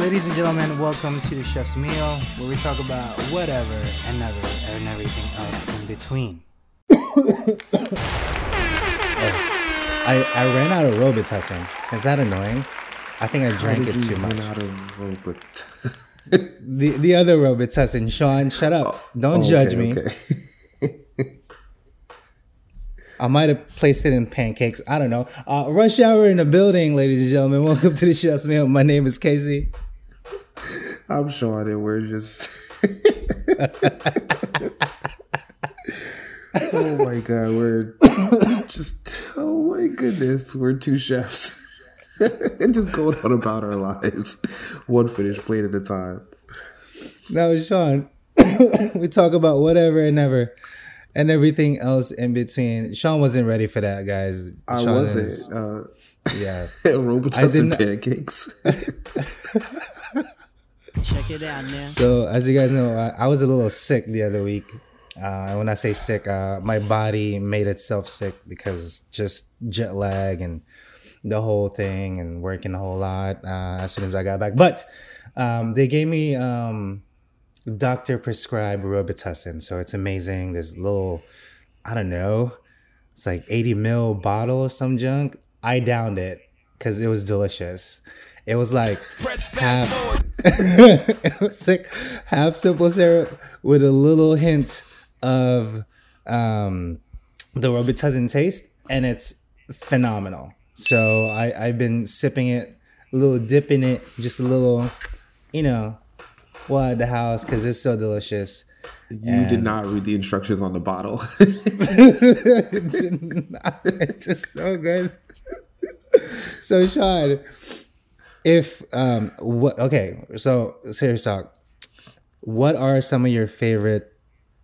Ladies and gentlemen, welcome to the Chef's Meal, where we talk about whatever and never and everything else in between. I, I ran out of Robitussin. Is that annoying? I think I drank it too much. Out of Robert. The the other Robitussin, Sean, shut up. Don't judge me. Okay. I might have placed it in pancakes. I don't know. Uh, rush hour in the building, ladies and gentlemen. Welcome to the Chef's Meal. My name is Casey. I'm Sean, and we're just. oh my god, we're just. Oh my goodness, we're two chefs. and just going on about our lives, one finished plate at a time. Was Sean. we talk about whatever and ever and everything else in between. Sean wasn't ready for that, guys. I Sean wasn't. is- Uh, yeah. robots didn't- pancakes. Check it out now. So as you guys know, I, I was a little sick the other week. Uh, when I say sick, uh, my body made itself sick because just jet lag and the whole thing and working a whole lot uh, as soon as I got back. But um, they gave me um, doctor prescribed Robitussin, so it's amazing. This little, I don't know, it's like 80 mil bottle of some junk. I downed it because it was delicious. It was like half it was like half simple syrup with a little hint of um, the Robitussin taste, and it's phenomenal. So I, I've been sipping it, a little dipping it, just a little, you know, while at the house because it's so delicious. You did not read the instructions on the bottle. it's just so good. so Sean, if um what okay, so serious talk. What are some of your favorite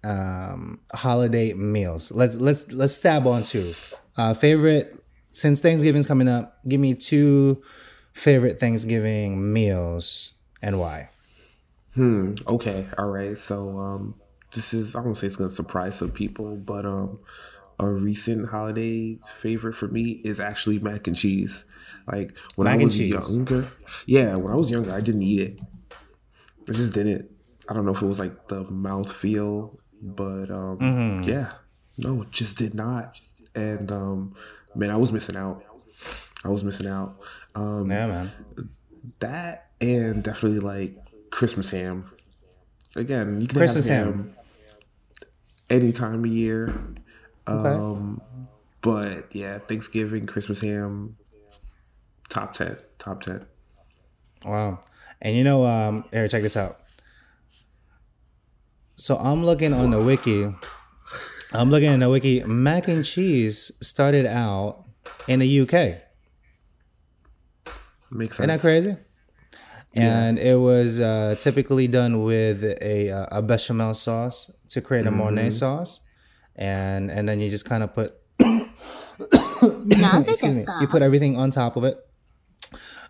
um holiday meals? Let's let's let's stab on two. Uh favorite since Thanksgiving's coming up, give me two favorite Thanksgiving meals and why. Hmm. Okay, all right. So um this is I won't say it's gonna surprise some people, but um a recent holiday favorite for me is actually mac and cheese. Like when Mac I was cheese. younger. Yeah, when I was younger I didn't eat it. I just didn't. I don't know if it was like the mouth feel, but um Mm-hmm. yeah. No, just did not. And um man, I was missing out. I was missing out. Um Yeah, man. that and definitely like Christmas ham. Again, you can Christmas have ham. ham, any time of year. Okay. Um, but yeah, Thanksgiving, Christmas ham, top ten, top ten. Wow. And you know, um, here, check this out. So I'm looking on the wiki. I'm looking on the wiki. Mac and cheese started out in the UK. Makes sense. Isn't that crazy? And it was uh, typically done with a, uh, a bechamel sauce to create a Mornay sauce, and and then you just kind of put excuse me, you put everything on top of it,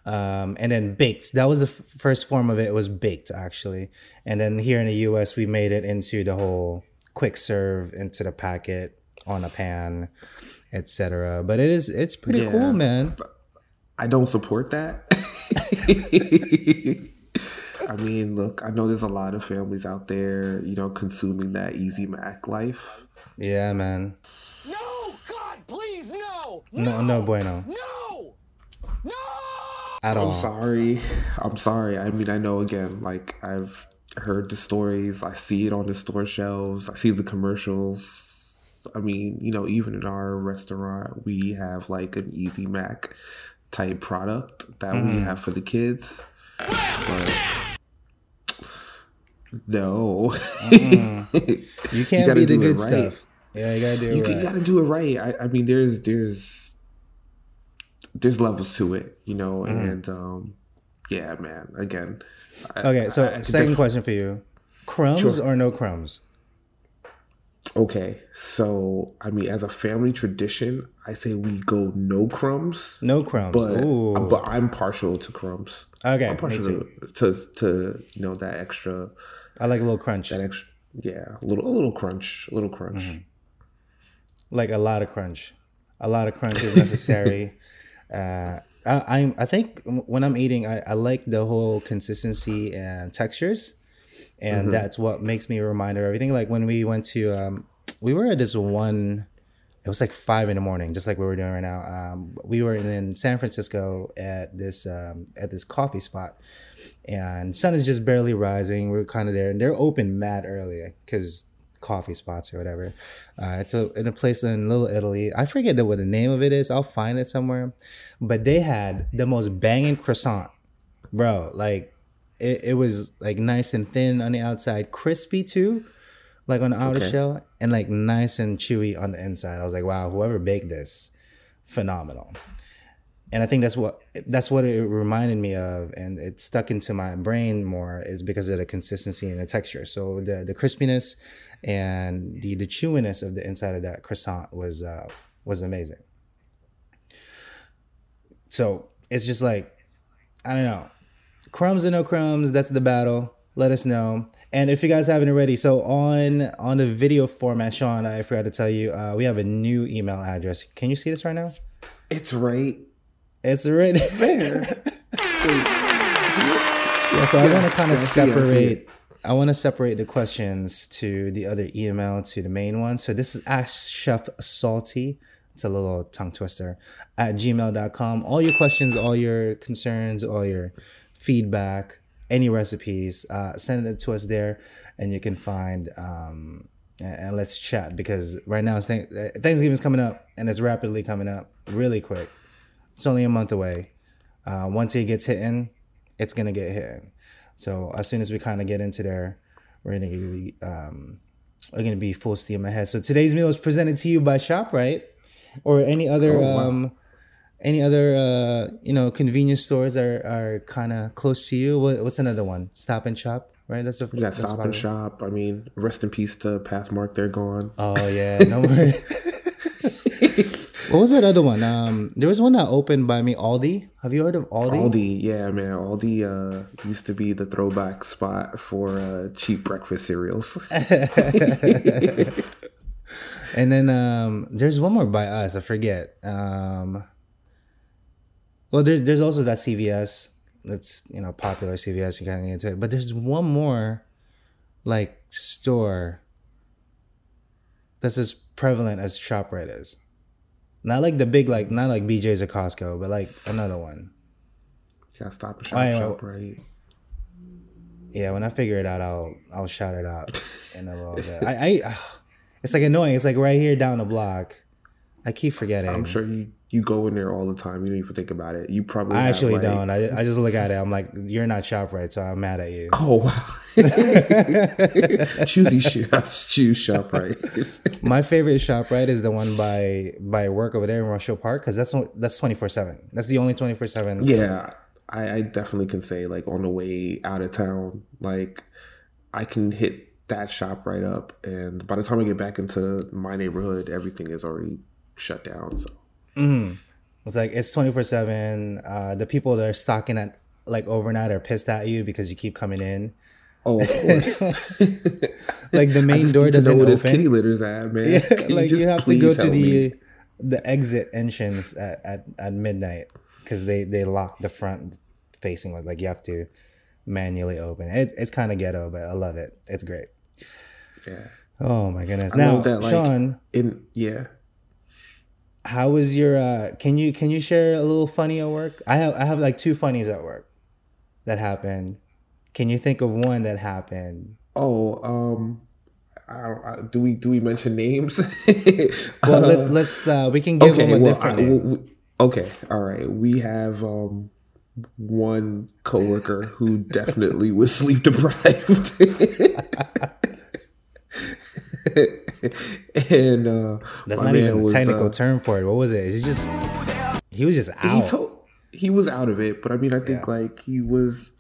um, and then baked. That was the f- first form of it. It was baked actually, and then here in the U.S. we made it into the whole quick serve into the packet on a pan, etc. But it is it's pretty Yeah. cool, man. I don't support that. I mean, look, I know there's a lot of families out there, you know, consuming that easy Mac life. Yeah, man. No! God, please, no! No, no bueno No! No! at all. I'm all. sorry. I'm sorry. I mean, I know again, like I've heard the stories. I see it on the store shelves. I see the commercials. I mean, you know, even in our restaurant, we have like an Easy Mac type product that we mm. have for the kids. But no, You can't gotta be the do it good right. stuff. Yeah, you gotta do it you, right. you gotta do it right. I, I mean, there's there's there's levels to it, you know, and um, yeah, man. Again, I- okay, so I- second def- question for you: crumbs Sure. or no crumbs? Okay, so I mean, as a family tradition, I say we go no crumbs, No crumbs. but Ooh. but I'm partial to crumbs. Okay, I'm partial to, to to you know that extra I like a little crunch, that extra yeah a little a little crunch a little crunch. Mm-hmm. Like a lot of crunch. A lot of crunch is necessary. uh, I, I'm I think when I'm eating, I, I like the whole consistency and textures, and that's what makes me a reminder of everything. Like when we went to, um, we were at this one. It was like five in the morning, just like we were doing right now. Um, we were in San Francisco at this um, at this coffee spot, and sun is just barely rising. We're kind of there, and they're open mad early because coffee spots or whatever. Uh, it's a in a place in Little Italy. I forget the, what the name of it is. I'll find it somewhere. But they had the most banging croissant, bro. Like it, it was like nice and thin on the outside, crispy too, like on the outer Okay. shell, and like nice and chewy on the inside. I was like, wow, whoever baked this, phenomenal and I think that's what that's what it reminded me of, and it stuck into my brain more is because of the consistency and the texture. So the the crispiness and the the chewiness of the inside of that croissant was uh, was amazing. So it's just like I don't know, crumbs or no crumbs. That's the battle. Let us know. And if you guys haven't already, so on on the video format, Sean, I forgot to tell you, uh, we have a new email address. Can you see this right now? It's right It's already there. Yeah, so I want to kind of I separate. I want to separate the questions to the other email to the main one. So this is Ask Chef Salty. It's a little tongue twister at gmail.com. All your questions, all your concerns, all your feedback, any recipes, uh, send it to us there and you can find, um, and, let's chat because right now it's Thank- uh, Thanksgiving's coming up and it's rapidly coming up really quick. It's only a month away. Uh, once it gets hitting, it's gonna get hit. So as soon as we kind of get into there, we're gonna be um, we're gonna be full steam ahead. So today's meal is presented to you by Shoprite or any other um, any other uh, you know convenience stores are are kind of close to you. What, what's another one? Stop and Shop, right? That's a yeah. that's Stop and. Shop. I mean, rest in peace to Pathmark. They're gone. Oh yeah, no more. what was that other one? Um, there was one that opened by me, Aldi. Have you heard of Aldi? Aldi, yeah, man. Aldi uh, used to be the throwback spot for uh, cheap breakfast cereals. And then um, there's one more by us. I forget. Um, well, there's there's also that CVS. That's you know popular CVS. You can't get into it. But there's one more like store that's as prevalent as Shoprite is. Not like the big like not like BJ's or Costco, but like another one. yeah, Stop and oh, Shop, Oh, shop right. Yeah, when I figure it out, I'll I'll shout it out in a little bit. I, I it's like annoying. It's like right here down the block. I keep forgetting. I'm sure you you go in there all the time. You don't even think about it. You probably I actually like- don't. I, I just look at it. I'm like, you're not Shoprite, so I'm mad at you. Oh wow! Choosy chefs choose Shoprite. My favorite Shoprite is the one by by work over there in Rochelle Park because that's that's 24 seven. That's the only 24 seven. yeah, I, I definitely can say like on the way out of town, like I can hit that Shoprite up, and by the time I get back into my neighborhood, everything is already shut down. So It's like it's 24 seven. Uh, the people that are stocking at like overnight are pissed at you because you keep coming in. oh, of course. Like the main door to know doesn't where open. kitty litter's at, man. Can like just you have to go to the me? the exit entrance at, at, at midnight because they they lock the front facing like like you have to manually open it's it's kind of ghetto but i love it it's great Yeah. oh my goodness I now that, like, sean In yeah. How was your uh can you can you share a little funny at work i have i have like two funnies at work that happened can you think of one that happened Oh, um, I don't, I, do we do we mention names? well Uh, let's let's uh we can give okay, them a well, different I, name. w- w- okay, all right. We have um one coworker who definitely was sleep deprived. and uh that's not even the technical uh, term for it what was it it's just he was just he out told he was out of it, but I mean I think like he was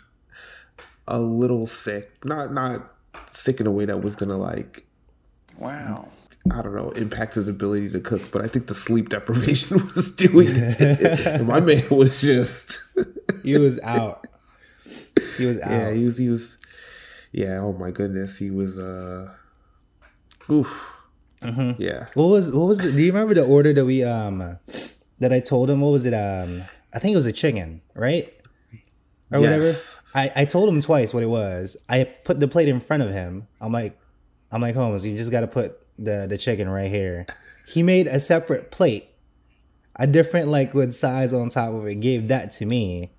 a little sick. Not not sick in a way that was gonna like Wow. I don't know, impact his ability to cook, but I think the sleep deprivation was doing it. my man was just he was out. He was out. Yeah, he was he was yeah, oh my goodness. He was uh oof. Mm-hmm. Yeah. what was what was? The, do you remember the order that we um that I told him? What was it? Um, I think it was a chicken, right? Or Yes. whatever. I, I told him twice what it was. I put the plate in front of him. I'm like, I'm like, Holmes, you just got to put the the chicken right here. He made a separate plate, a different like with size on top of it. Gave that to me,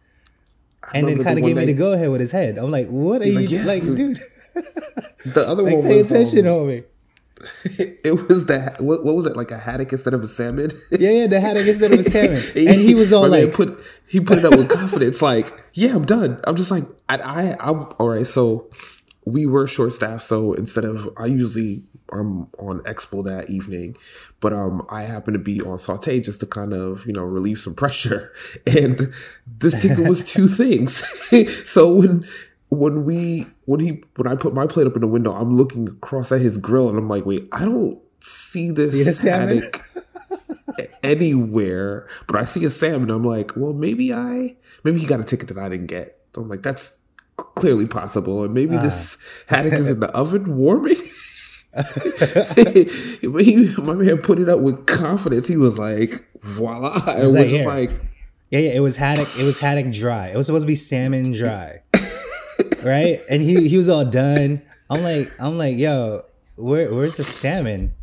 and then kind of gave me the go ahead with his head. I'm like, what are you like, like, dude? The other Like, one pay attention, um, homie. it was that what, what was it like a haddock instead of a salmon? Yeah, yeah, the haddock instead of a salmon, and he was all My like, put he put it up with confidence, like, yeah, I'm done. I'm just like, I, I, I'm all right. So we were short staffed, so instead of I usually I'm on expo that evening, but um I happen to be on saute just to kind of you know relieve some pressure, and this ticket was two things. so when when we when he when I put my plate up in the window, I'm looking across at his grill, and I'm like, wait, I don't see this See haddock anywhere, but I see a salmon. I'm like, well, maybe I, maybe he got a ticket that I didn't get. So I'm like, that's clearly possible, and maybe this Ah. haddock is in the oven warming. he, my man put it up with confidence. He was like, voila, and we're just like, Yeah, yeah, it was haddock. It was haddock dry. It was supposed to be salmon dry, right? And he he was all done. I'm like, I'm like, yo, where where's the salmon?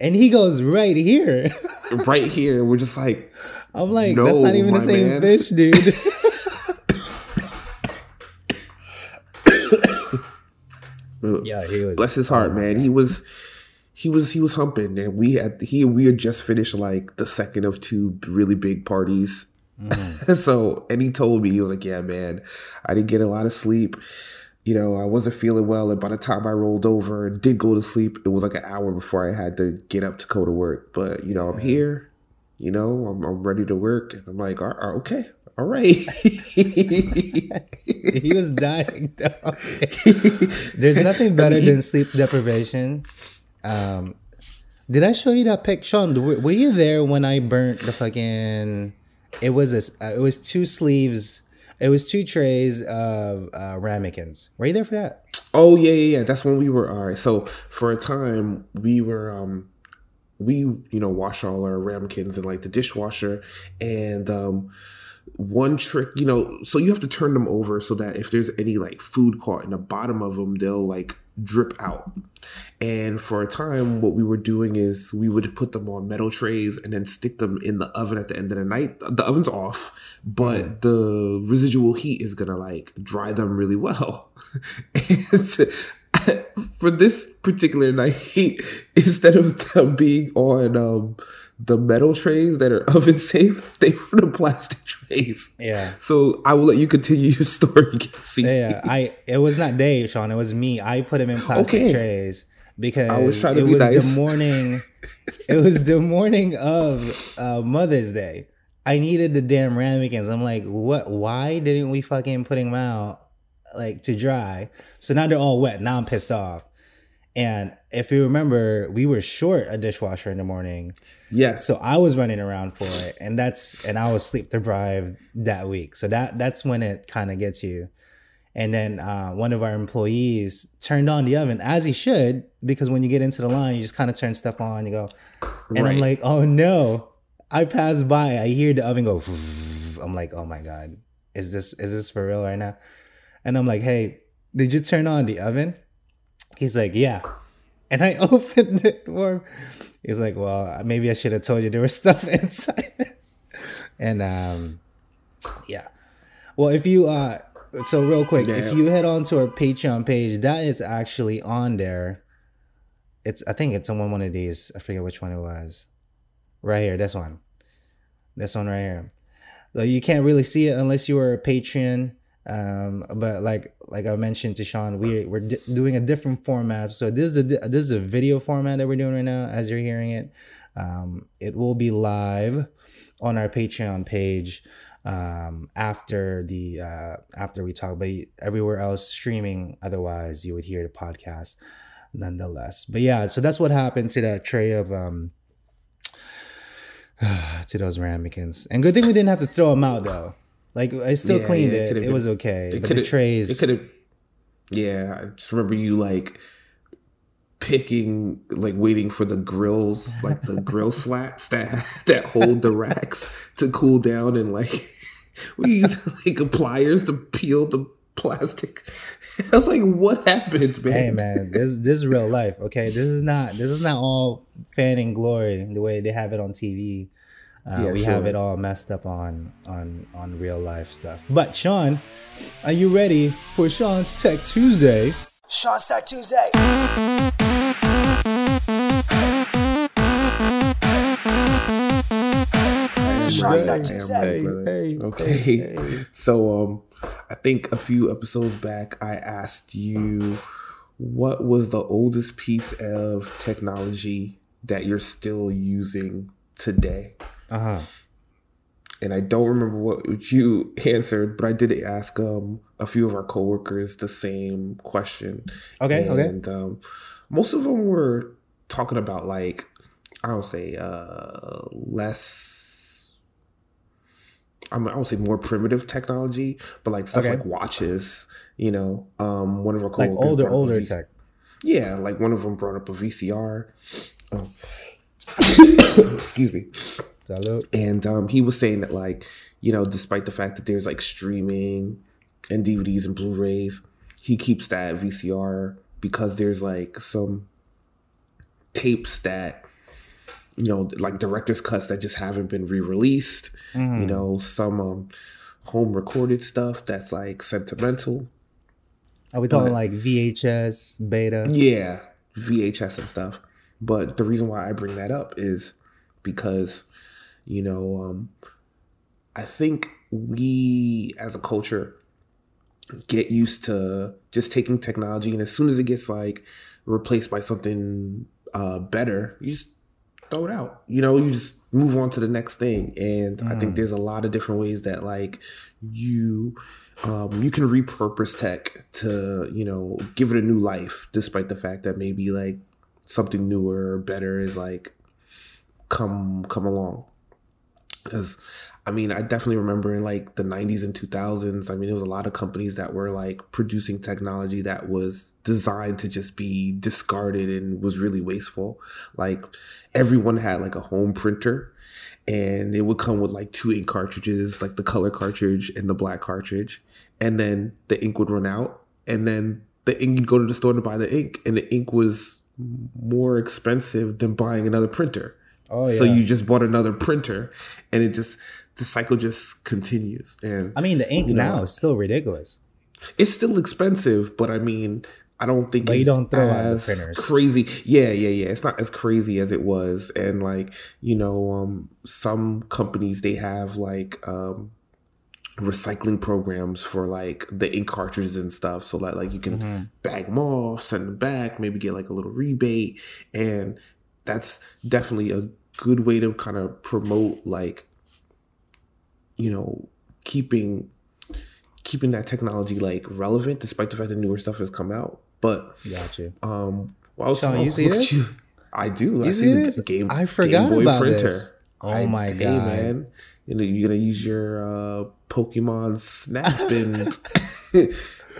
And he goes right here. right here, we're just like, I'm like, No, that's not even the same man. fish, dude. yeah, he was. bless his heart, man. He was he was he was humping, and we had he we had just finished like the second of two really big parties. so, and he told me he was like, "Yeah, man, I didn't get a lot of sleep. You know, I wasn't feeling well, and by the time I rolled over and did go to sleep, it was like an hour before I had to get up to go to work. But you know, I'm here. You know, I'm, I'm ready to work, and I'm like, "All- all- okay, all right." he was dying. Though. There's nothing better than sleep deprivation. Um, did I show you that pic, Sean? Were, were you there when I burnt the fucking? It was this. Uh, it was two sleeves. It was two trays of uh, ramekins. Were you there for that? Oh yeah, yeah, yeah. That's when we were all right. So for a time we were um we you know wash all our ramekins in like the dishwasher and um one trick you know so you have to turn them over so that if there's any like food caught in the bottom of them they'll like drip out. And for a time what we were doing is we would put them on metal trays and then stick them in the oven at the end of the night. The oven's off but the residual heat is gonna like dry them really well. For this particular night instead of them being on um the metal trays that are oven safe they were the plastic trays Yeah. so i will let you continue your story Casey. Yeah, I. It was not Dave, Sean. It was me. I put them in plastic Okay. trays because I was trying to it be was nice. the morning. it was the morning of uh, Mother's Day. I needed the damn ramekins. I'm like, what? Why didn't we fucking put them out like to dry? So now they're all wet. Now I'm pissed off. And if you remember, we were short a dishwasher in the morning. yes So I was running around for it, and that's and I was sleep deprived that week. So that that's when it kind of gets you. And then uh, one of our employees turned on the oven as he should, because when you get into the line, you just kind of turn stuff on. You go, and I'm like, oh no! I pass by, I hear the oven go. I'm like, oh my god, is this is this for real right now? And I'm like, hey, did you turn on the oven? He's like, yeah. And I opened it for him. He's like, well, maybe I should have told you there was stuff inside. and um, yeah. Well, if you uh, so real quick, Yeah. if you head on to our Patreon page, that is actually on there. It's I think it's on one of these. I forget which one it was. Right here, this one. This one right here. So you can't really see it unless you are a Patreon. Um, but like like I mentioned to Sean, we we're di- doing a different format. So this is a this is a video format that we're doing right now. As you're hearing it, um, it will be live on our Patreon page um, after the uh, after we talk. But everywhere else streaming, otherwise you would hear the podcast nonetheless. But yeah, so that's what happened to that tray of um to those ramekins. And good thing we didn't have to throw them out though. Like I still Yeah, cleaned yeah, it it. It was okay. It but the trays It could have. Yeah, I just remember you like picking, like waiting for the grills, like the grill slats that that hold the racks to cool down, and like we use like pliers to peel the plastic. I was like, what happened, man? Hey man, this this is real life. Okay, this is not this is not all fan and glory the way they have it on TV. Uh, Yeah, we have it all messed up on on on real life stuff. But Sean, are you ready for Sean's Tech Tuesday? Sean's Tech Tuesday. Sean Stack Damn Tuesday. right, brother. okay. So um I think a few episodes back I asked you what was the oldest piece of technology that you're still using today? Uh huh. And I don't remember what you answered, but I did ask um a few of our coworkers the same question. Okay, okay. And um most of them were talking about like I don't say uh less I mean, I would say more primitive technology, but like stuff Okay. like watches, you know. Um, one of our Like coworkers older a older V- tech. Yeah, like one of them brought up a VCR. Oh. Excuse me. And um, he was saying that, like, you know, despite the fact that there's like streaming and DVDs and Blu-rays, he keeps that VCR because there's like some tapes that, you know, like director's cuts that just haven't been re-released. You know, some um, home recorded stuff that's like sentimental. Are we talking like VHS, beta? Yeah, VHS and stuff. But the reason why I bring that up is because, you know, um, I think we as a culture get used to just taking technology, and as soon as it gets like replaced by something uh, better, you just throw it out. You know, you just move on to the next thing. And I think there's a lot of different ways that like you um, you can repurpose tech to you know give it a new life, despite the fact that maybe like something newer or better is like come come along. Because I mean, I definitely remember in like the 90s and 2000s. I mean, there was a lot of companies that were like producing technology that was designed to just be discarded and was really wasteful. Like everyone had like a home printer and it would come with like two ink cartridges, like the color cartridge and the black cartridge. And then the ink would run out. And then the ink, you'd go to the store to buy the ink, and the ink was more expensive than buying another printer. Oh, So you just bought another printer, and it just the cycle just continues. And I mean, the ink You know, now is still ridiculous. it's still expensive, but I mean, I don't think But you don't throw out the printers. crazy. Yeah, yeah, yeah. It's not as crazy as it was, and like you know, um, some companies they have like um, recycling programs for like the ink cartridges and stuff, so that like you can Mm-hmm. bag them off, send them back, maybe get like a little rebate, and that's definitely a good way to kind of promote like you know keeping keeping that technology like relevant despite the fact that newer stuff has come out but Got you. um while Sean, you see this? you- i do i You see, see the this? game I forgot game boy about printer this. Oh my hey, God. man you know you're gonna use your uh pokemon snap and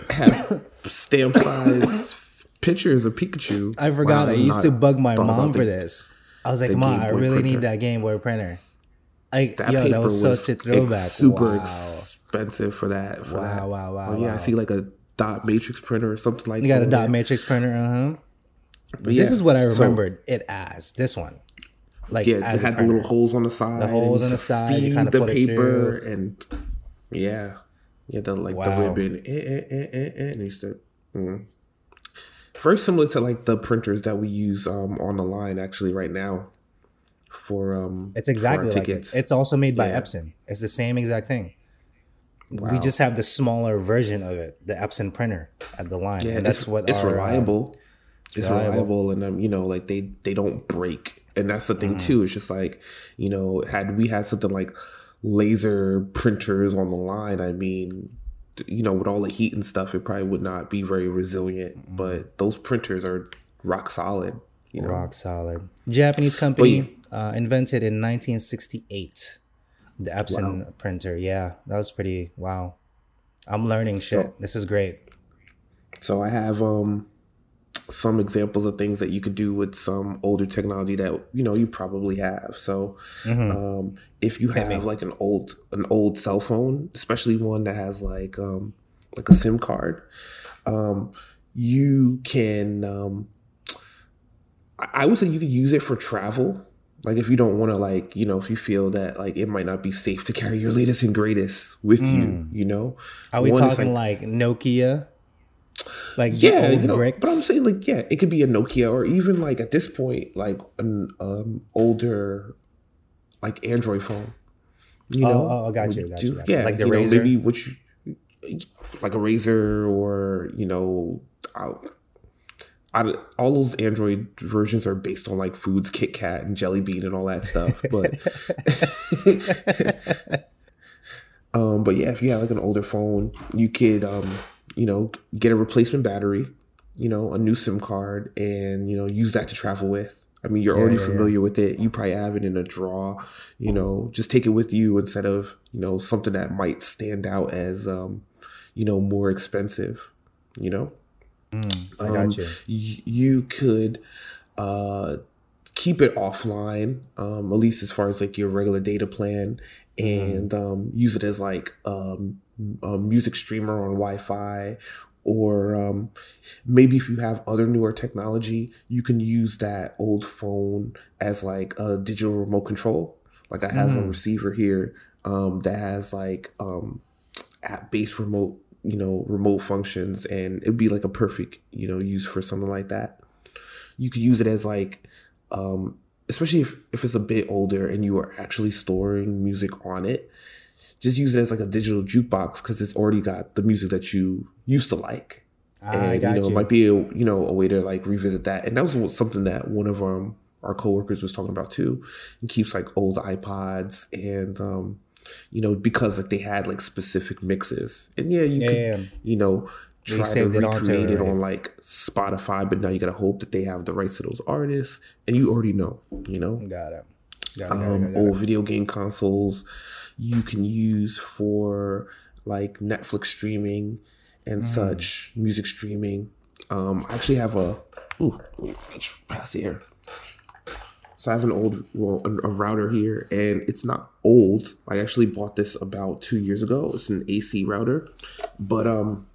have stamp size pictures of pikachu I forgot. Wow, I used to bug my mom about for the- this. I was like, "Mom, I really printer. need that Game Boy printer." Like, that yo, that was, was such a throwback. ex- super wow. expensive for that. For Wow, that. wow, wow, Oh, yeah, I see like a dot matrix printer or something like that. You got a dot matrix printer, uh huh. But This yeah, is what I so, remembered it as. This one, like, yeah, it had the little holes on the side. and holes on the side, you Feed kinda the put it paper and yeah, yeah, the like Wow. the ribbon. Eh, eh, eh, eh, eh, and you said, mm. very similar to like the printers that we use um on the line actually right now for um It's exactly like it. tickets. It's also made by Yeah. Epson. It's the same exact thing. We just have the smaller version of it, the Epson printer at the line. Yeah, and that's what it's our, uh, reliable. it's reliable. reliable, and um, you know, like they they don't break, and that's the Mm. thing too. It's just like you know, had we had something like laser printers on the line, I mean, you know, with all the heat and stuff, it probably would not be very resilient. But those printers are rock solid. You know, rock solid. Japanese company uh, invented in 1968. The Epson printer. Yeah, that was pretty wow. I'm learning shit. So- this is great. So I have um some examples of things that you could do with some older technology that you know you probably have. So, um, if you have like an old an old cell phone, especially one that has like um, like a SIM card, um, you can. Um, I would say you could use it for travel. Like if you don't want to, like you know, if you feel that like it might not be safe to carry your latest and greatest with you, you know. Are we One talking like, Nokia? Like yeah, you know, bricks? but I'm saying like yeah, it could be a Nokia or even like at this point like an um older like Android phone. You Oh, know, oh, I got you, got you, got you. Yeah, Like the you know, maybe which like a Razr or you know, I, I, all those Android versions are based on like foods, Kit Kat and Jelly Bean and all that stuff. But um, but yeah, if you have like an older phone, you could um, you know, get a replacement battery, you know, a new SIM card, and you know, use that to travel with. I mean, you're already yeah, yeah. familiar with it. You probably have it in a drawer. You know, just take it with you instead of you know something that might stand out as um, you know more expensive. You know, I got um, you. y- you could uh, keep it offline, um, at least as far as like your regular data plan, and um, use it as like um, a music streamer on Wi-Fi, or um, maybe if you have other newer technology, you can use that old phone as like a digital remote control. Like I have a receiver here um, that has like um, app-based remote you know remote functions and it'd be like a perfect you know use for something like that you could use it as like um especially if, if it's a bit older and you are actually storing music on it just use it as like a digital jukebox because it's already got the music that you used to like I and you know you. it might be a you know a way to like revisit that and that was something that one of um our coworkers was talking about too and keeps like old ipods and um you know because like they had like specific mixes and yeah you Yeah, could yeah. you know try to saved it onto recreate it, right? on like spotify but now you gotta hope that they have the rights to those artists and you already know you know Got it. Got it. Got it, um, got it, got old video game consoles you can use for like Netflix streaming Mm. and such, music streaming. Um, I actually have a ooh, let me reach past here. So I have an old well, a, a router here, and it's not old. I actually bought this about two years ago. It's an AC router, but um,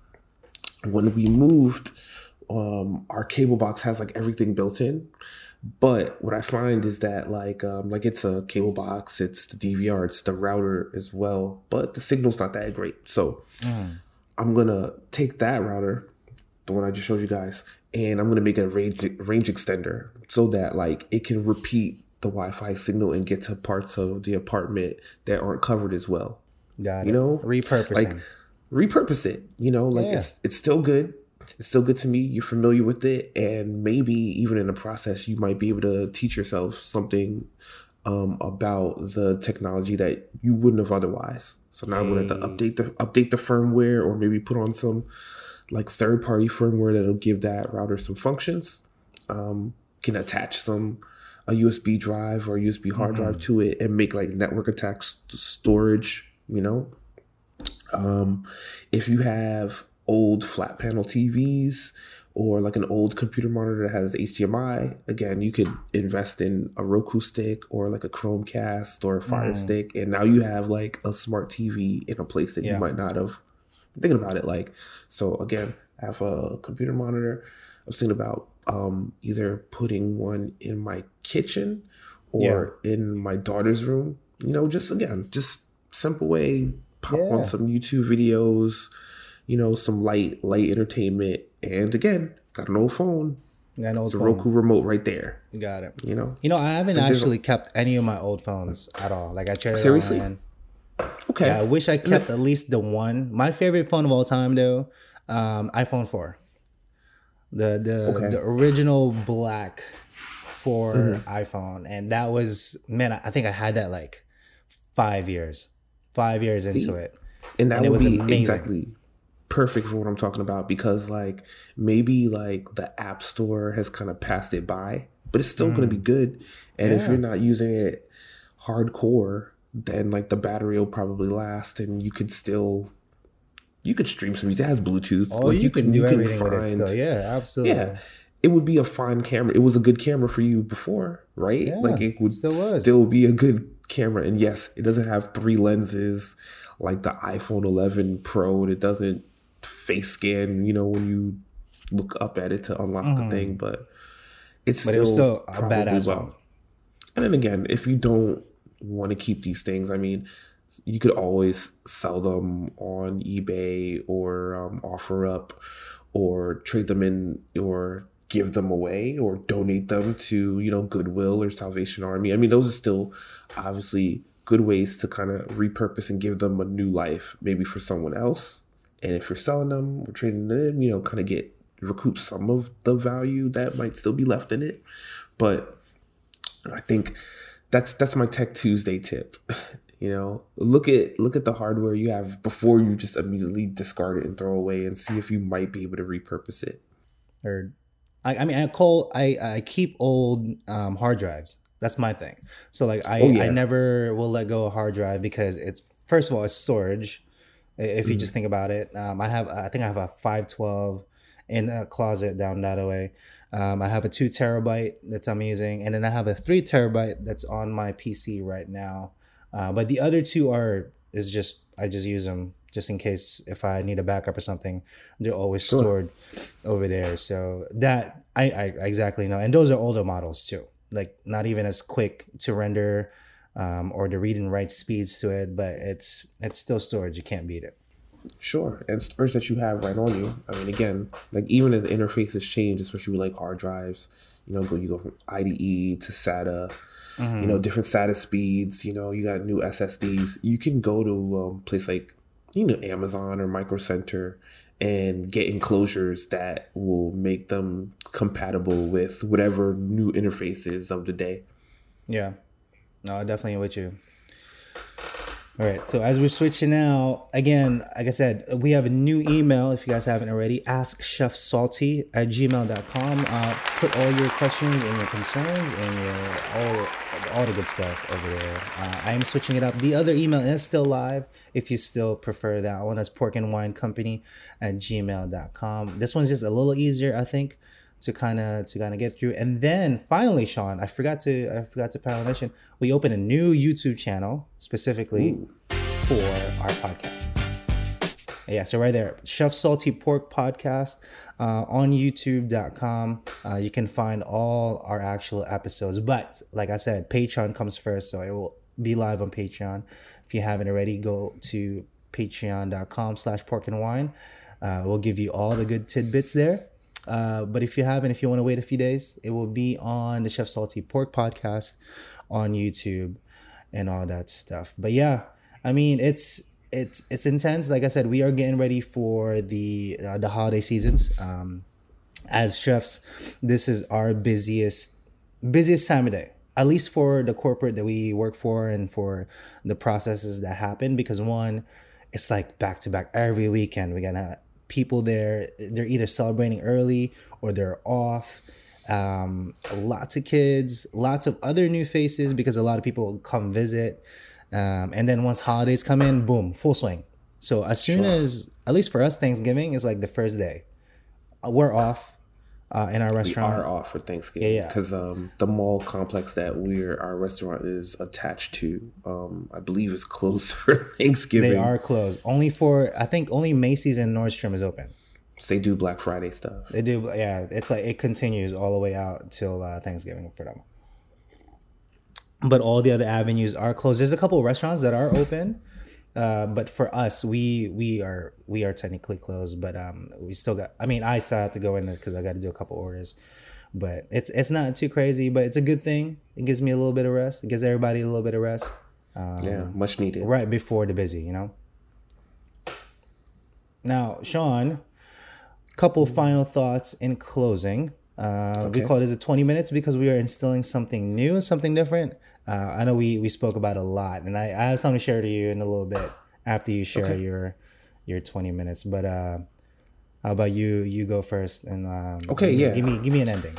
when we moved, um, our cable box has like everything built in. But what I find is that like um, like it's a cable box, it's the DVR, it's the router as well, but the signal's not that great. So I'm gonna take that router, the one I just showed you guys, and I'm gonna make a range range extender so that like it can repeat the Wi-Fi signal and get to parts of the apartment that aren't covered as well Got it. you know repurposing. like repurpose it you know like Yeah. it's it's still good it's still good to me you're familiar with it and maybe even in the process you might be able to teach yourself something um, about the technology that you wouldn't have otherwise. So now i'm going to have to update the update the firmware or maybe put on some like third party firmware that'll give that router some functions. Um, can attach some a USB drive or USB hard drive to it and make like network attached storage, you know. Um, if you have old flat panel TVs or like an old computer monitor that has HDMI, again, you could invest in a Roku stick or like a Chromecast or a Fire Stick, and now you have like a smart TV in a place that Yeah. you might not have thinking about it like. So again i have a computer monitor. I was thinking about um either putting one in my kitchen or in my daughter's room. You know just again just simple way pop Yeah. on some youtube videos you know some light light entertainment and again got an old phone Got an old it's a roku remote right there Got it. you know You know, I haven't actually kept any of my old phones at all. Like I traded Seriously? on. okay Yeah, I wish I kept at least the one. My favorite phone of all time, though, um, iPhone four. The the Okay. the original black 4 Mm-hmm. iPhone, and that was man. I think I had that like five years, five years into it. and that and it was be amazing. exactly perfect for what I'm talking about because like maybe like the app store has kind of passed it by, but it's still going to be good. And if Mm. You're not using it hardcore, then like the battery will probably last, and you could still you could stream some music. It has Bluetooth. Oh, like you, can, do you everything with it. So yeah, absolutely. yeah. it would be a fine camera. It was a good camera for you before, right? Yeah, like it would still still be a good camera. And yes, it doesn't have three lenses like the iPhone 11 Pro, and it doesn't face scan. You know when you look up at it to unlock the thing, but it's Mm-hmm. But still it still a badass well. phone. And then again, if you don't want to keep these things, I mean, you could always sell them on eBay or um, OfferUp or trade them in or give them away or donate them to, you know, Goodwill or Salvation Army. I mean, those are still obviously good ways to kind of repurpose and give them a new life, maybe for someone else. And if you're selling them or trading them you know, kind of get recoup some of the value that might still be left in it. But I think that's that's my Tech Tuesday tip. You know, look at look at the hardware you have before you just immediately discard it and throw away, and see if you might be able to repurpose it. or I, I mean I call I I keep old um, hard drives. That's my thing. So like I Oh, yeah. I never will let go of a hard drive because it's first of all it's storage. If you just think about it, um, I have I think I have a five twelve in a closet down that way. Um, I have a two terabyte that I'm using, and then I have a three terabyte that's on my PC right now. Uh, but the other two are is just I just use them just in case if I need a backup or something. They're always stored over there. So that I, I exactly know, and those are older models too. Like not even as quick to render um, or the read and write speeds to it, but it's it's still storage. You can't beat it. Sure, and storage that you have right on you. I mean, again, like even as interfaces change, especially with like hard drives, you know, go you go from IDE to SATA, you know, different SATA speeds. You know, you got new SSDs. You can go to um, place like you know Amazon or Micro Center and get enclosures that will make them compatible with whatever new interfaces of the day. Yeah. No, definitely with you. All right. So as we're switching out, again, like I said, we have a new email if you guys haven't already. Ask Chef Salty at gmail.com. Uh, put all your questions and your concerns and your all all the good stuff over there. Uh, I am switching it up. The other email is still live if you still prefer that one. That's pork and wine company at gmail.com. This one's just a little easier, I think to kind of to kind of get through. And then finally, Sean, I forgot to I forgot to finally mention we opened a new YouTube channel specifically for our podcast. Yeah, so right there, Chef Salty Pork Podcast uh, on YouTube.com. Uh, you can find all our actual episodes. But like I said, Patreon comes first, so it will be live on Patreon. If you haven't already, go to patreon.com slash pork and wine. Uh, we'll give you all the good tidbits there. Uh, but if you haven't, if you want to wait a few days, it will be on the Chef Salty Pork Podcast on YouTube and all that stuff. But yeah, I mean, it's it's it's intense. Like I said, we are getting ready for the uh, the holiday seasons. Um, as chefs, this is our busiest busiest time of day. At least for the corporate that we work for and for the processes that happen. Because one, it's like back to back every weekend. We got people there. They're either celebrating early or they're off. Um, lots of kids, lots of other new faces because a lot of people come visit. Um, and then once holidays come in, boom, full swing. So as soon as, at least for us, Thanksgiving is like the first day. We're off uh, in our restaurant. We are off for Thanksgiving Yeah, yeah. because um, the mall complex that we're our restaurant is attached to, um, I believe, is closed for Thanksgiving. They are closed. Only for I think only Macy's and Nordstrom is open. They do Black Friday stuff. They do, yeah. It's like it continues all the way out till uh, Thanksgiving for them. But all the other avenues are closed. There's a couple of restaurants that are open, uh, but for us, we we are we are technically closed. But um, we still got. I mean, I still have to go in there because I got to do a couple orders. But it's it's not too crazy, but it's a good thing. It gives me a little bit of rest. It gives everybody a little bit of rest yeah, much needed. right before the busy, you know. Now, Sean, couple final thoughts in closing. Uh, We Okay. call this a 20 minutes because we are instilling something new, something different. Uh, I know we, we spoke about a lot, and I, I have something to share to you in a little bit after you share Okay. your your 20 minutes. But uh, how about you? You go first, and um, Okay, give yeah. give me give me an ending.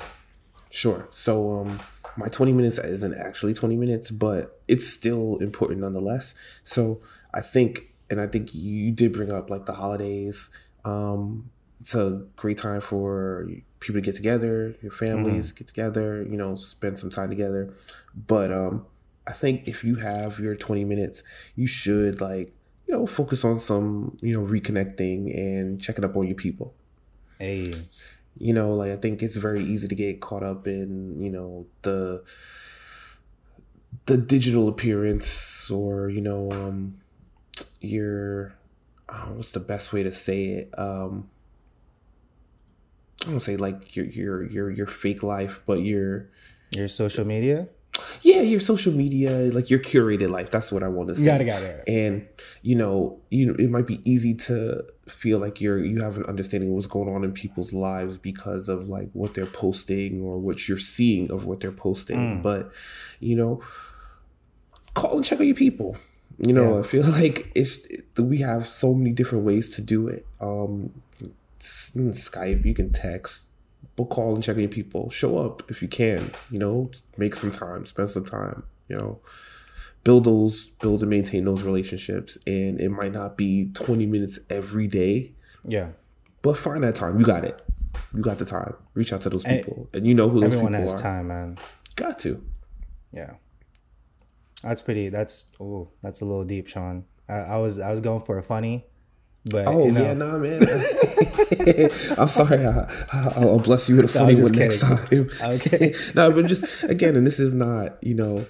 Sure. So um my 20 minutes isn't actually 20 minutes, but it's still important nonetheless. So I think and I think you did bring up like the holidays. Um it's a great time for people to get together, your families get together, you know, spend some time together. But um, I think if you have your 20 minutes, you should like, you know, focus on some, you know, reconnecting and checking up on your people. Hey, You know, like I think it's very easy to get caught up in, you know, the the digital appearance or, you know, um your oh, what's the best way to say it? Um I don't say like your your your your fake life, but your your social media. yeah, your social media, like your curated life. That's what I want to say. Got it, got it. And you know, you it might be easy to feel like you're you have an understanding of what's going on in people's lives because of like what they're posting or what you're seeing of what they're posting. But you know, call and check on your people. You know, Yeah. I feel like it's we have so many different ways to do it. Um, Skype, you can text, book call and check in people. Show up if you can. You know, make some time, spend some time. You know, build those, build and maintain those relationships. And it might not be twenty minutes every day, Yeah, but find that time. You got it. You got the time. Reach out to those people, and you know who those people are. everyone has time, man. Got to. Yeah, that's pretty. That's oh, that's a little deep, Sean. I, I was I was going for a funny, but Oh you know, yeah, nah, man. I'm sorry. I, I'll I'll bless you with a funny one next time. Okay. no, but just again, and this is not you know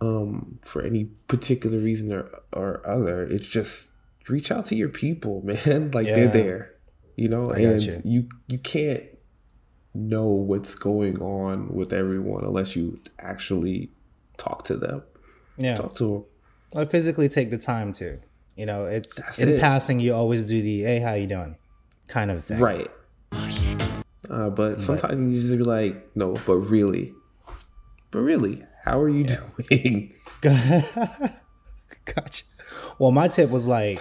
um, for any particular reason or or other. It's just reach out to your people, man. Like Yeah. they're there, you know, got and you. you you can't know what's going on with everyone unless you actually talk to them. yeah. Talk to them. Or physically take the time to. You know, it's That's in it. passing. You always do the "Hey, how you doing?" kind of thing. Right. Uh, but sometimes you just be like, no, but really, but really, how are you doing? Gotcha. Well, my tip was like,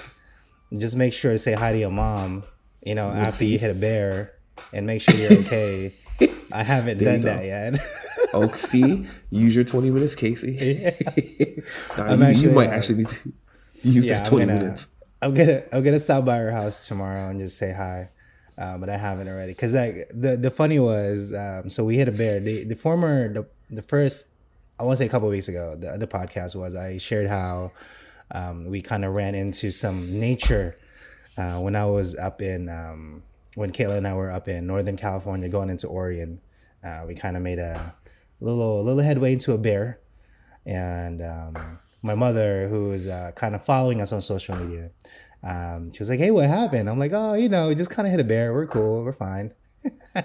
just make sure to say hi to your mom. You know, after you hit a bear, and make sure you're okay. I haven't There done that yet. oh, see, use your twenty minutes, Casey. Nah, I'm you, you might uh, actually need to use yeah, that I'm twenty gonna, minutes. I'm gonna I'm gonna stop by her house tomorrow and just say hi. Uh, but I haven't already. Cause like the the funny was, um, so we hit a bear. The the former the the first I want to say a couple weeks ago. The other podcast was I shared how um, we kind of ran into some nature uh, when I was up in um, when Kayla and I were up in Northern California going into Oregon. Uh, we kind of made a little little headway into a bear and um, my mother, who is uh, kind of following us on social media, um, she was like, "Hey, what happened?" I'm like, "Oh, you know, we just kind of hit a bear. We're cool. We're fine."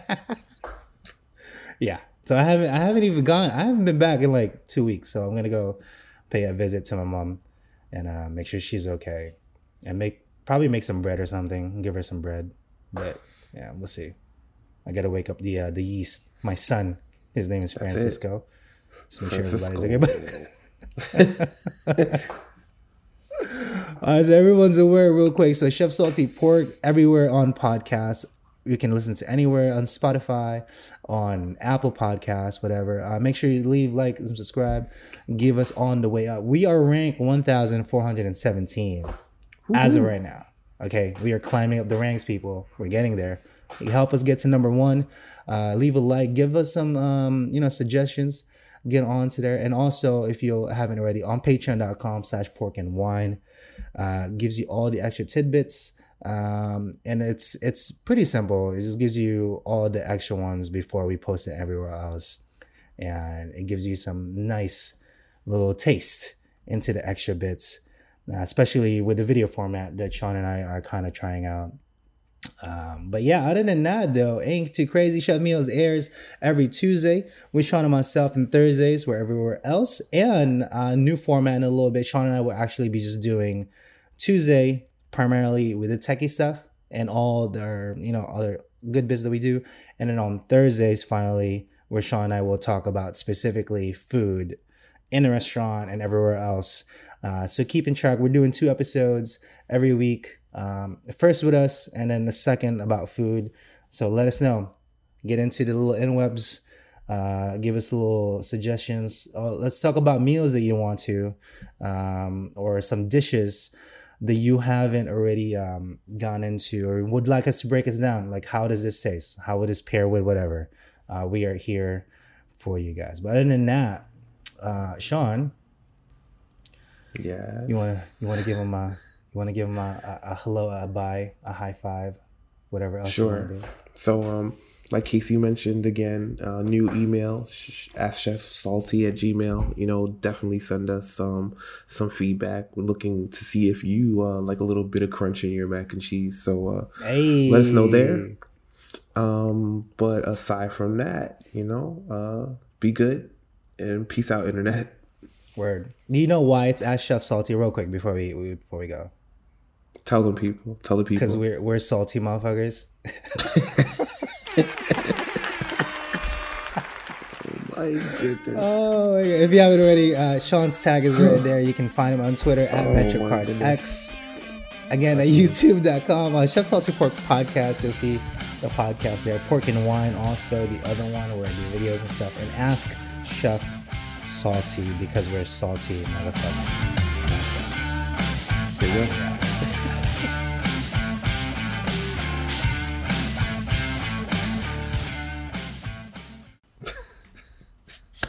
yeah. So I haven't, I haven't even gone. I haven't been back in like two weeks. So I'm gonna go pay a visit to my mom and uh, make sure she's okay, and make probably make some bread or something. Give her some bread, but yeah, we'll see. I gotta wake up the uh, the yeast. My son, his name is. Francisco. So make sure everybody's okay. Uh, everyone's aware, real quick. So Chef Salty Pork everywhere on podcasts. You can listen to anywhere on Spotify, on Apple Podcasts, whatever. Uh, make sure you leave, like, and subscribe. Give us on the way up. We are ranked 1,417 as of right now. Okay, we are climbing up the ranks, people. We're getting there. You help us get to number one. Uh, leave a like. Give us some, um, you know, suggestions. Get on to there. And also, if you haven't already, on patreon.com slash pork and wine, uh, gives you all the extra tidbits. Um, and it's it's pretty simple. It just gives you all the extra ones before we post it everywhere else. And it gives you some nice little taste into the extra bits, uh, especially with the video format that Sean and I are kind of trying out. Um, but yeah, other than that, though, Ain't Too Crazy Chef Meals airs every Tuesday with Sean and myself, and Thursdays where everywhere else. And uh, new format in a little bit. Sean and I will actually be just doing Tuesday primarily with the techie stuff and all the you know other good bits that we do, and then on Thursdays finally where Sean and I will talk about specifically food in the restaurant and everywhere else. Uh, so keep in track. We're doing two episodes every week. Um, first with us, and then the second about food. So let us know. Get into the little interwebs. Uh, give us little suggestions. Uh, let's talk about meals that you want to, um, or some dishes that you haven't already um, gone into or would like us to break us down, like how does this taste? How would this pair with whatever? Uh, we are here for you guys. But other than that, uh, Sean, Yeah. you wanna you wanna give him a you wanna give him a, a, a hello, a bye, a high five, whatever else. Sure. do. So, um, like Casey mentioned again, uh, new email, sh- askchefsalty at gmail. You know, definitely send us some some feedback. We're looking to see if you uh, like a little bit of crunch in your mac and cheese. So, uh, Hey, let us know there. Um, but aside from that, you know, uh, be good and peace out, internet. Word. Do you know why it's Ask Chef Salty? Real quick before we, we before we go, Tell them people. Tell the people. because we're we're salty motherfuckers. My goodness. Oh, my God. if you haven't already, uh, Sean's tag is right there. You can find him on Twitter at Oh, my Petrocard goodness. X. Again, at YouTube.com. Uh, Chef Salty Pork Podcast. You'll see the podcast there. Pork and Wine, also the other one where I do videos and stuff. And Ask Chef Salty because we're salty motherfuckers. There you go.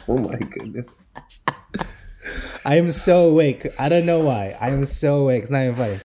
oh my goodness. I am so awake. I don't know why. I am so awake. It's not even funny.